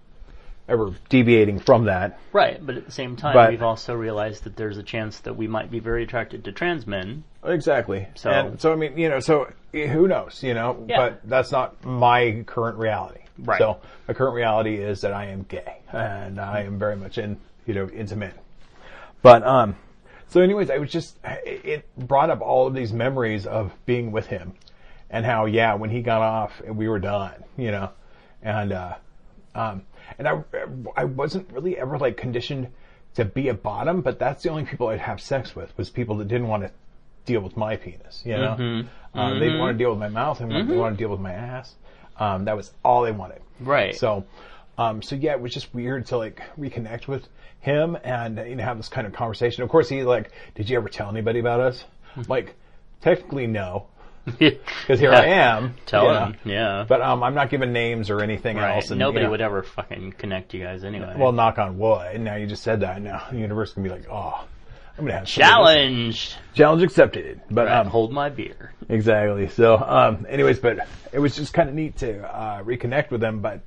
ever deviating from that. Right, but at the same time, But- we've also realized that there's a chance that we might be very attracted to trans men. Exactly. So- and so I mean, you know, so eh, who knows, you know? Yeah. But that's not my current reality. Right. So my current reality is that I am gay, and I am very much in, you know, into men. But um, so anyways, I was just it it brought up all of these memories of being with him, and how yeah, when he got off, we were done, you know, and uh, um, and I I wasn't really ever like conditioned to be a bottom, but that's the only people I'd have sex with was people that didn't want to deal with my penis, you know. Um, They didn't want to deal with my mouth, and they want to deal with my ass. Um, that was all they wanted. Right. So, um, so yeah, it was just weird to like reconnect with him and you know have this kind of conversation. Of course, he like, did you ever tell anybody about us? like, technically no, because here I am. Tell you know. yeah. But um, I'm not giving names or anything right. else. And, Nobody you know, would ever fucking connect you guys anyway. Well, knock on wood. Now you just said that. Now the universe can be like, oh, I'm gonna have challenge. Challenge accepted. But Right, um, hold my beer. Exactly. So, um, anyways, but it was just kind of neat to uh, reconnect with them. But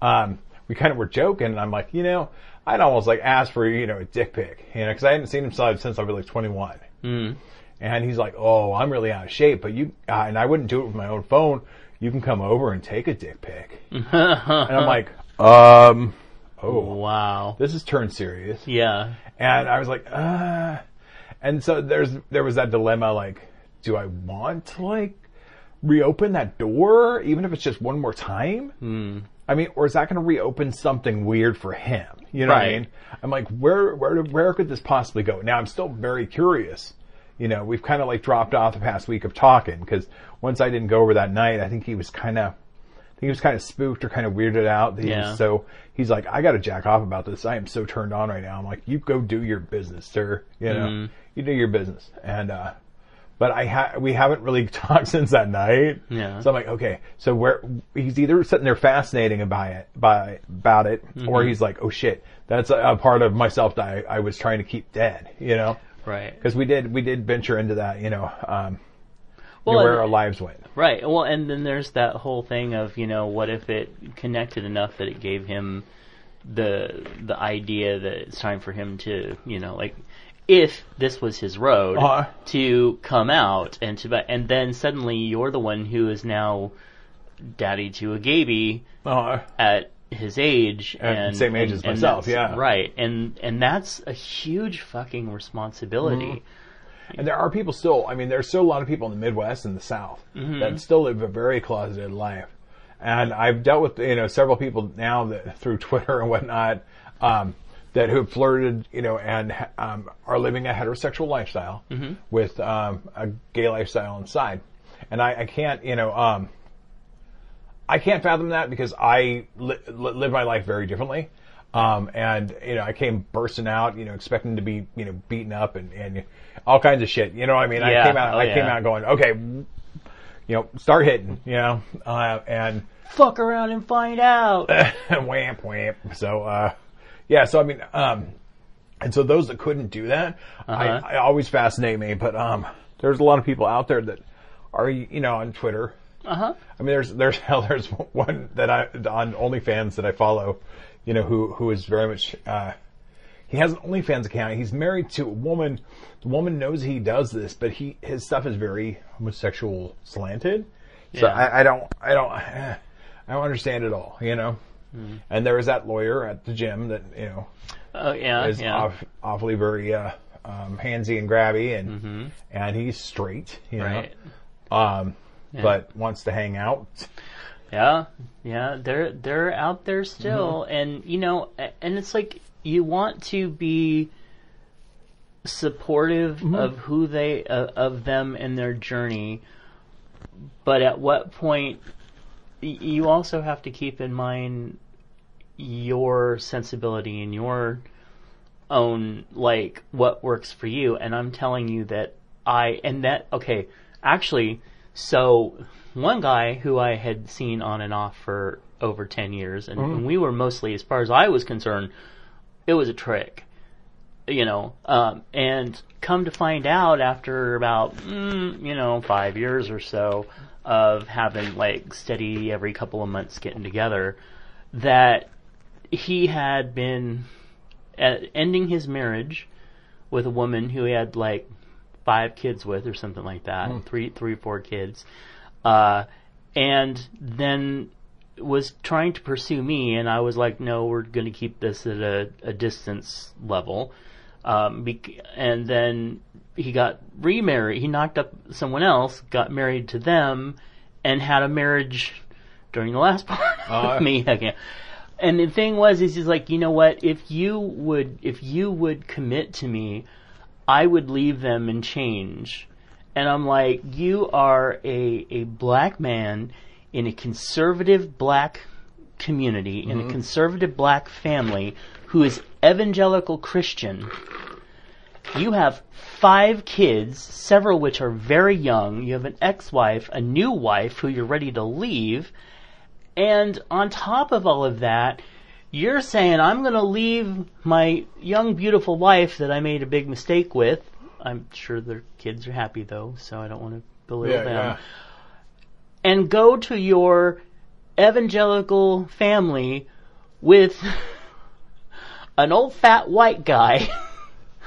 um, we kind of were joking, and I'm like, you know, I'd almost like ask for you know a dick pic, you know, because I hadn't seen him since since I was like 21. Mm. And he's like, oh, I'm really out of shape, but you uh, and I wouldn't do it with my own phone. You can come over and take a dick pic. and I'm like, um, oh, Wow. this is turned serious. Yeah. And I was like, uh, and so there's, there was that dilemma, like, do I want to like reopen that door, even if it's just one more time? Hmm. I mean, or is that going to reopen something weird for him? You know what I mean? I'm like, where, where, where could this possibly go? Now I'm still very curious. You know, we've kind of like dropped off the past week of talking because once I didn't go over that night, I think he was kind of, I think he was kind of spooked or kind of weirded out. He was- Yeah. So he's like, I got to jack off about this. I am so turned on right now. I'm like, you go do your business, sir. You know, Mm-hmm. you do your business. And, uh, but I ha- we haven't really talked since that night. Yeah. So I'm like, okay, so where he's either sitting there fascinating about it, by about it, or Mm-hmm. he's like, oh shit, that's a, a part of myself that I, I was trying to keep dead, you know? Right. Because we did we did venture into that, you know, um, Well, where and- our lives went. Right. Well, and then there's that whole thing of you know, what if it connected enough that it gave him the the idea that it's time for him to you know like if this was his road Uh-huh. to come out and to and then suddenly you're the one who is now daddy to a gaby Uh, at his age At and same age and- as myself, yeah. right and and that's a huge fucking responsibility And there are people still, I mean, there's still a lot of people in the Midwest and the South Mm-hmm. that still live a very closeted life. And I've dealt with, you know, several people now that through Twitter and whatnot, um, that who have flirted, you know, and um, are living a heterosexual lifestyle Mm-hmm. with um, a gay lifestyle inside. And I, I can't, you know, um, I can't fathom that because I li- li- live my life very differently. Um, and, you know, I came bursting out, you know, expecting to be, you know, beaten up and, and all kinds of shit. You know what I mean? I came out, Oh, I came out going, okay, you know, start hitting, you know, uh, and fuck around and find out whamp, whamp. So, uh, yeah, so I mean, um, and so those that couldn't do that, Uh-huh. I, I always fascinate me, but, um, there's a lot of people out there that are, you know, on Twitter. Uh-huh I mean, there's, there's, hell, there's one that I, on OnlyFans that I follow, you know, who, who is very much, uh, he has an OnlyFans account. He's married to a woman. The woman knows he does this, but he, his stuff is very homosexual slanted. So Yeah. I, I don't, I don't, I don't understand it all, you know? Hmm. And there was that lawyer at the gym that, you know, oh yeah is yeah off, awfully very, uh, um, handsy and grabby and, and he's straight, you know? Mm-hmm. right Um, but wants to hang out. Yeah, yeah, they're they're out there still, Mm-hmm. and you know, and it's like you want to be supportive Mm-hmm. of who they uh, of them and their journey, but at what point y- you also have to keep in mind your sensibility and your own like what works for you and I'm telling you that I and that okay actually So one guy who I had seen on and off for over 10 years, and, and we were mostly, as far as I was concerned, it was a trick. You know, um, and come to find out after about, mm, you know, five years or so of having like steady every couple of months getting together, that he had been uh, ending his marriage with a woman who he had like five kids with or something like that, three, three, four kids, uh, and then was trying to pursue me, and I was like, no, we're going to keep this at a, a distance level. Um, bec- and then he got remarried. He knocked up someone else, got married to them, and had a marriage during the last part Uh. of me. Again. And the thing was, is he's like, you know what? If you would, if you would commit to me, I would leave them and change. And I'm like, you are a, a black man in a conservative black community, in a mm-hmm. conservative black family who is evangelical Christian. You have five kids, several which are very young. You have an ex-wife, a new wife who you're ready to leave. And on top of all of that, you're saying, I'm going to leave my young, beautiful wife that I made a big mistake with. I'm sure their kids are happy though, so I don't want to belittle Yeah, them. yeah. And go to your evangelical family with an old fat white guy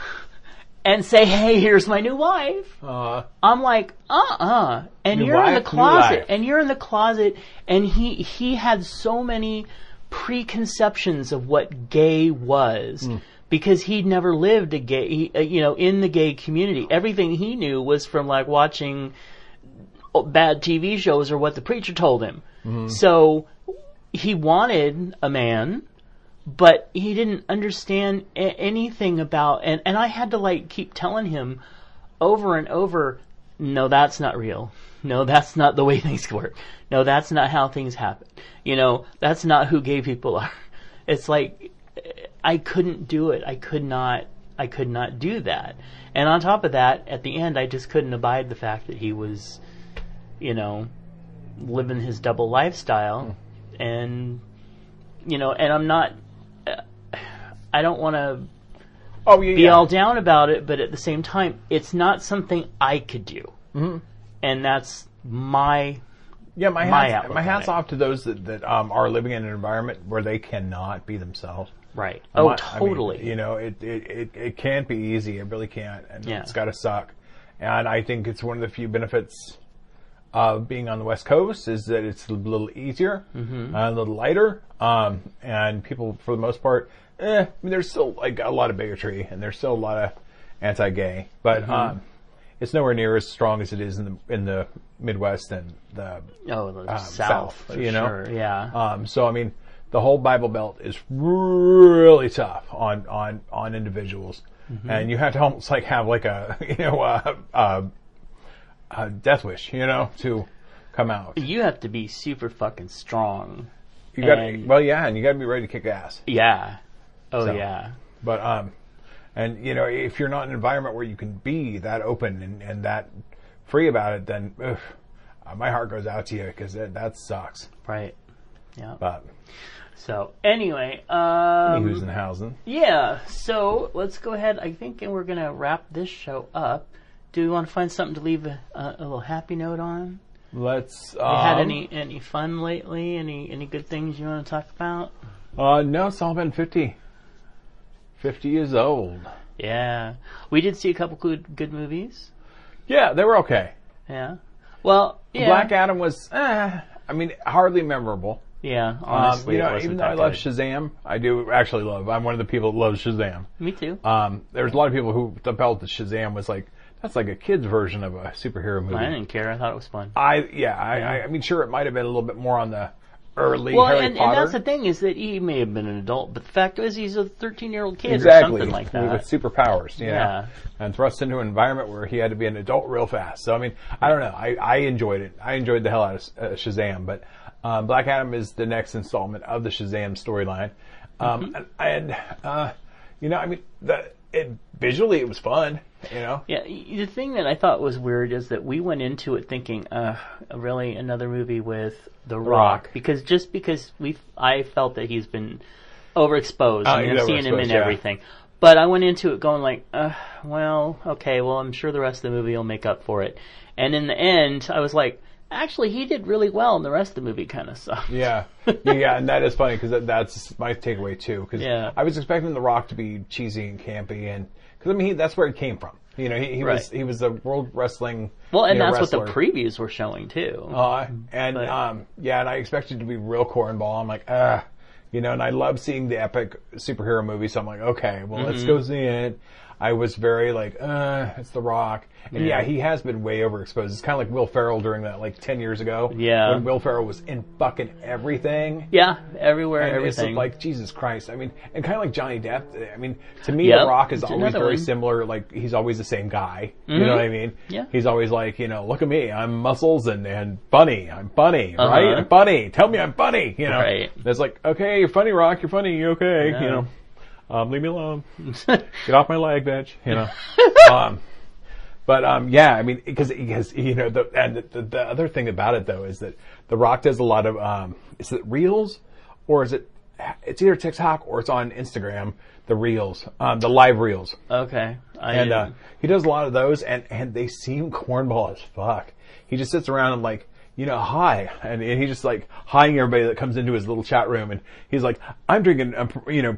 and say, hey, here's my new wife. Uh, I'm like, uh-uh. And New you're in the closet. And you're in the closet. And he, he had so many preconceptions of what gay was. Hmm. Because he'd never lived a gay, he, uh, you know, in the gay community. Everything he knew was from like watching bad TV shows or what the preacher told him. Mm-hmm. So he wanted a man, but he didn't understand a- anything about, and, and I had to like keep telling him over and over, no, that's not real. No, that's not the way things work. No, that's not how things happen. You know, that's not who gay people are. It's like, I couldn't do it. I could not, I could not do that. And on top of that, at the end, I just couldn't abide the fact that he was, you know, living his double lifestyle. And, you know, and I'm not, uh, I don't want to oh, yeah. be yeah. all down about it, but at the same time, it's not something I could do. Mm-hmm. And that's my, Yeah, my my hats, outlook my hats off to those that, that um, are living in an environment where they cannot be themselves. right. Oh, My- I mean, totally. you know, it, it, it, it can't be easy. It really can't. And Yeah. it's got to suck. And I think it's one of the few benefits of being on the West Coast is that it's a little easier, Mm-hmm. uh, a little lighter. Um, and people, for the most part, eh, I mean, there's still like a lot of bigotry and there's still a lot of anti-gay, but, Mm-hmm. um, it's nowhere near as strong as it is in the, in the Midwest and the oh, the um, South, South, for you know? sure. Yeah. um, so I mean, the whole Bible Belt is really tough on on on individuals, Mm-hmm. and you have to almost like have like a you know a, a, a death wish, you know, to come out. you have to be super fucking strong. You got well, yeah, and you got to be ready to kick ass. Yeah. Oh, So- yeah. But um, and you know, if you're not in an environment where you can be that open and, and that free about it, then ugh, uh, my heart goes out to you because that, that sucks. Right. Yeah. But So, anyway, um, who's in housing? Yeah, so let's go ahead. I think and we're going to wrap this show up. Do we want to find something to leave a, a, little happy note on? Let's. You had um, any any fun lately? Any any good things you want to talk about? Uh, no, it's all been 50. 50 years old. Yeah, we did see a couple good good movies. Yeah, they were okay. Yeah, well, yeah, Black Adam was, eh, I mean, hardly memorable. yeah. Um, Honestly, you it know, wasn't even though I love good. Shazam, I do actually love. I'm one of the people that loves Shazam. Me too. Um, there's a lot of people who felt that Shazam was like that's like a kid's version of a superhero movie. I didn't care. I thought it was fun. I yeah, I, I, I mean, sure, it might have been a little bit more on the early Well, Harry and, and that's the thing is that he may have been an adult, but the fact is he's a 13 year old kid or exactly something like that. with superpowers, you know, Yeah. and thrust into an environment where he had to be an adult real fast. So I mean, I don't know. I, I enjoyed it. I enjoyed the hell out of uh, Shazam, but um, Black Adam is the next installment of the Shazam storyline, um, Mm-hmm. and, and uh, you know, I mean, the it visually it was fun. You know. Yeah, the thing that I thought was weird is that we went into it thinking, uh, really another movie with The Rock, Rock. because just because we, I felt that he's been overexposed. Oh, I mean, I've seen him in yeah. everything. But I went into it going like, uh, well, okay, well, I'm sure the rest of the movie will make up for it. And in the end, I was like, actually, he did really well, and the rest of the movie kind of sucked. Yeah, yeah, and that is funny because that, that's my takeaway too. Because Yeah. I was expecting The Rock to be cheesy and campy, and because I mean he, that's where it came from. You know, he, he was he was a world wrestling. Well, and you know, that's what the previews were showing too. Uh, and But- um, yeah, and I expected to be real cornball. I'm like, ah, you know, and I love seeing the epic superhero movie So I'm like, okay, well, let's Mm-hmm. go see it. I was very like, uh, it's The Rock, and yeah, he has been way overexposed. It's kind of like Will Ferrell during that like ten years ago. Yeah. when Will Ferrell was in fucking everything. Yeah, everywhere, And it's everything. like Jesus Christ. I mean, and kind of like Johnny Depp. I mean, to me, Yep. The Rock is It's always very one. similar. Like he's always the same guy. You know what I mean? Yeah. He's always like, you know, look at me, I'm muscles and and funny. I'm funny, Uh-huh. right? I'm funny. Tell me I'm funny. You know? Right. It's like, okay, you're funny, Rock. You're funny. You okay? Yeah. You know. Um, leave me alone. Get off my leg, bitch. You know. um, but um, yeah, I mean, because because you know, the, and the, the other thing about it though is that The Rock does a lot of um, is it reels or is it it's either TikTok or it's on Instagram. The reels, um, the live reels, okay, I and uh, he does a lot of those, and and they seem cornball as fuck. He just sits around and like. You know, hi, and, and he's just like hiing everybody that comes into his little chat room, and he's like, "I'm drinking, um, you know,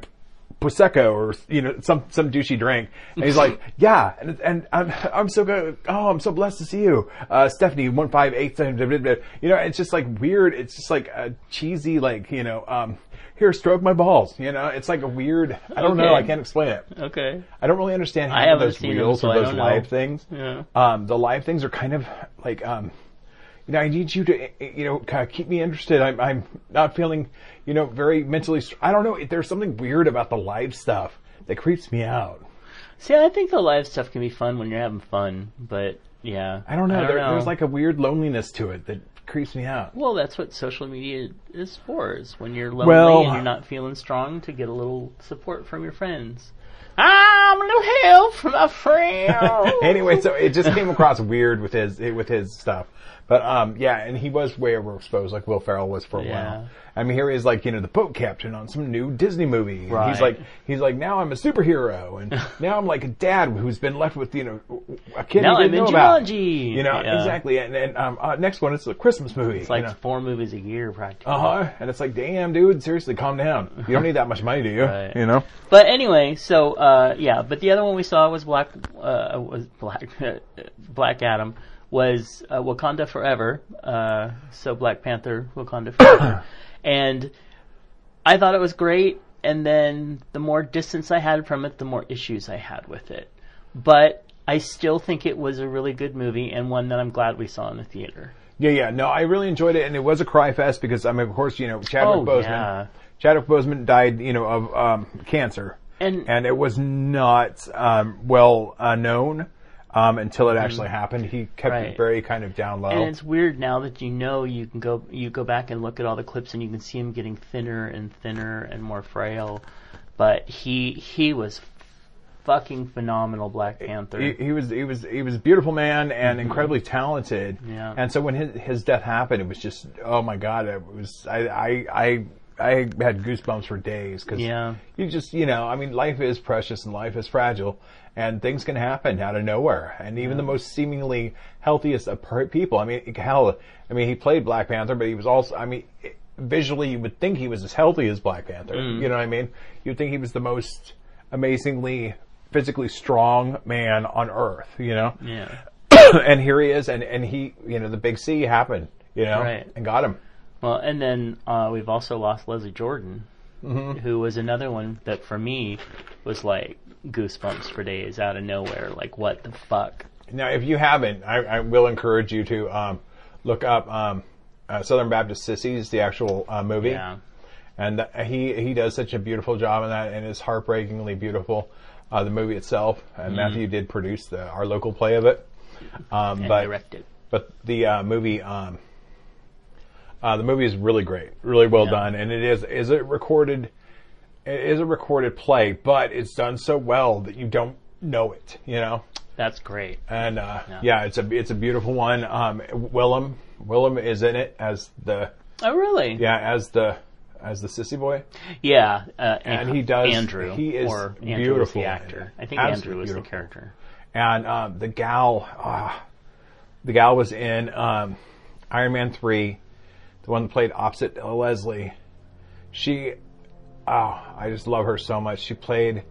prosecco or you know some some douchey drink and he's like yeah and and I'm I'm so good oh I'm so blessed to see you uh Stephanie one five eight seven blah, blah, blah. you know it's just like weird it's just like a cheesy like you know um here stroke my balls you know it's like a weird I don't know I can't explain it okay. I don't really understand I how those reels so or those don't know. live things Yeah. um the live things are kind of like um you know, I need you to, you know, kind of keep me interested. I'm, I'm not feeling, you know, very mentally. I don't know. There's something weird about the live stuff that creeps me out. See, I think the live stuff can be fun when you're having fun, but yeah, I don't know. I don't there, know. There's like a weird loneliness to it that creeps me out. Well, that's what social media is for. Is when you're lonely Well- and you're not feeling strong to get a little support from your friends. I'm a little help from my friend. anyway, so it just came across weird with his with his stuff. But um, yeah, and he was way overexposed, like Will Ferrell was for a Yeah. while. I mean, here he is, like you know, the boat captain on some new Disney movie. And Right. He's like, he's like, now I'm a superhero, and now I'm like a dad who's been left with you know a kid Now he I'm didn't in know about. geology. You know, Yeah. exactly. And, and um, uh, next one, it's a Christmas movie. It's like four movies a year practically. uh huh. And it's like, damn, dude, seriously, calm down. You don't need that much money, do you? Right. You know. But anyway, so uh, yeah. But the other one we saw was Black uh, was Black Black Adam was uh, Wakanda Forever. Uh, so Black Panther, Wakanda Forever, and I thought it was great. And then the more distance I had from it, the more issues I had with it. But I still think it was a really good movie and one that I'm glad we saw in the theater. Yeah, yeah. No, I really enjoyed it, and it was a cry fest because I mean, of course, you know, Chadwick Oh, Boseman. yeah. Chadwick Boseman died, you know, of um, cancer, And- and it was not um, well uh, known um, until it actually happened. He kept Right. it very kind of down low. And it's weird now that you know you can go you go back and look at all the clips and you can see him getting thinner and thinner and more frail. But he he was fucking phenomenal Black Panther. he, he was he was he was a beautiful man and incredibly talented. Mm-hmm. Yeah. And so when his his death happened, it was just oh my god! It was I I I, I had goosebumps for days because Yeah. you just you know I mean life is precious and life is fragile and things can happen out of nowhere and even the most seemingly healthiest of people. I mean hell, I mean he played Black Panther, but he was also I mean. Visually, you would think he was as healthy as Black Panther. Mm. You know what I mean? You'd think he was the most amazingly physically strong man on earth, you know? yeah. and here he is, and, and he, you know, the big C happened, you know, Right. and got him. Well, and then uh, we've also lost Leslie Jordan, Mm-hmm. who was another one that for me was like goosebumps for days out of nowhere. Like what the fuck? Now, if you haven't, I, I will encourage you to um, look up um, uh, Southern Baptist Sissies, the actual uh, movie. Yeah. And uh, he he does such a beautiful job in that, and it's heartbreakingly beautiful. Uh, the movie itself, and Matthew did produce the our local play of it. Um, but directed. but the uh, movie um, uh, the movie is really great, really well Yeah. done, and it is is it recorded it is a recorded play, but it's done so well that you don't know it. You know. That's great. And uh, yeah. it's a it's a beautiful one. Um, Willam Willam is in it as the Oh, really? yeah as the as the sissy boy. Yeah, uh, And he does- Andrew. he is or Andrew beautiful the actor. I think Absolutely Andrew was the character. And um, the gal, ah, the gal was in um, Iron Man three, the one that played opposite Leslie. She, oh, I just love her so much. She played.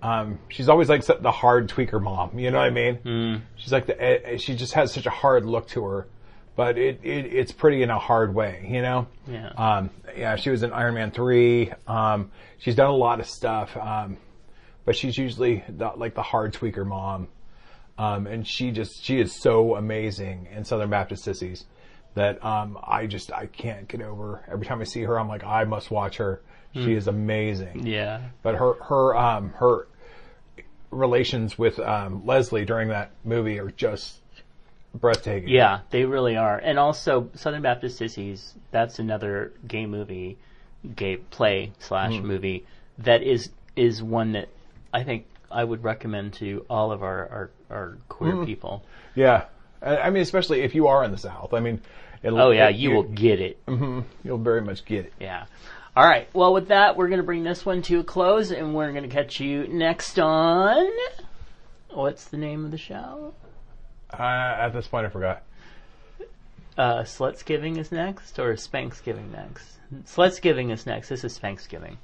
Um, she's always like the hard tweaker mom. You know what I mean? Mm. She's like the. eh, She just has such a hard look to her, but it, it it's pretty in a hard way. You know? Yeah. Um, yeah, she was in Iron Man three. Um, she's done a lot of stuff, um, but she's usually the, like the hard tweaker mom. Um, and she just she is so amazing in Southern Baptist Sissies that um, I just I can't get over. Every time I see her, I'm like I must watch her. She is amazing. Yeah. But her her um, her relations with um, Leslie during that movie are just breathtaking. Yeah, they really are. And also, Southern Baptist Sissies, that's another gay movie, gay play slash Hmm. movie that is is one that I think I would recommend to all of our, our, our queer Hmm. people. yeah. I mean, especially if you are in the South. I mean, Oh, yeah, it- you will get it. You'll very much get it. Yeah. All right. Well, with that, we're going to bring this one to a close, and we're going to catch you next on. What's the name of the show? Uh, at this point, I forgot. Uh, Slutsgiving is next, or Spanksgiving next? Slutsgiving is next. This is Spanksgiving.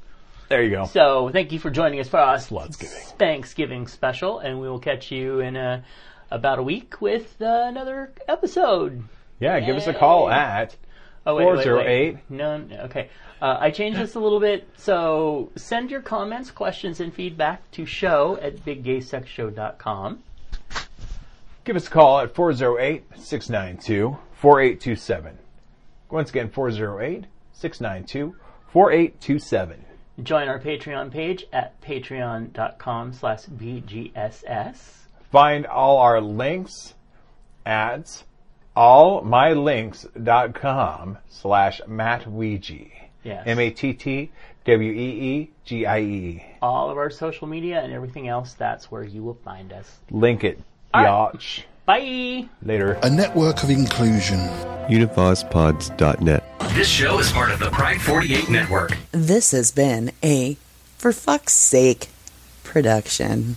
There you go. So, thank you for joining us for our Slutsgiving. Spanksgiving special, and we will catch you in uh about a week with uh, another episode. Yeah, give us a call at Oh, wait, wait, wait. 408. No, no, okay. Uh, I changed this a little bit. So send your comments, questions, and feedback to show at biggaysexshow.com. Give us a call at 408-692-4827. Once again, 408-692-4827. Join our Patreon page at patreon.com slash bgss. Find all our links at allmylinks.com slash mattweegie. Yes. M-A-T-T-W-E-E-G-I-E. All of our social media and everything else, that's where you will find us. Link it. right. Yatch. Bye! Later. A network of inclusion. UnivazPods.net. This show is part of the Pride 48 network. This has been a For Fuck's Sake production.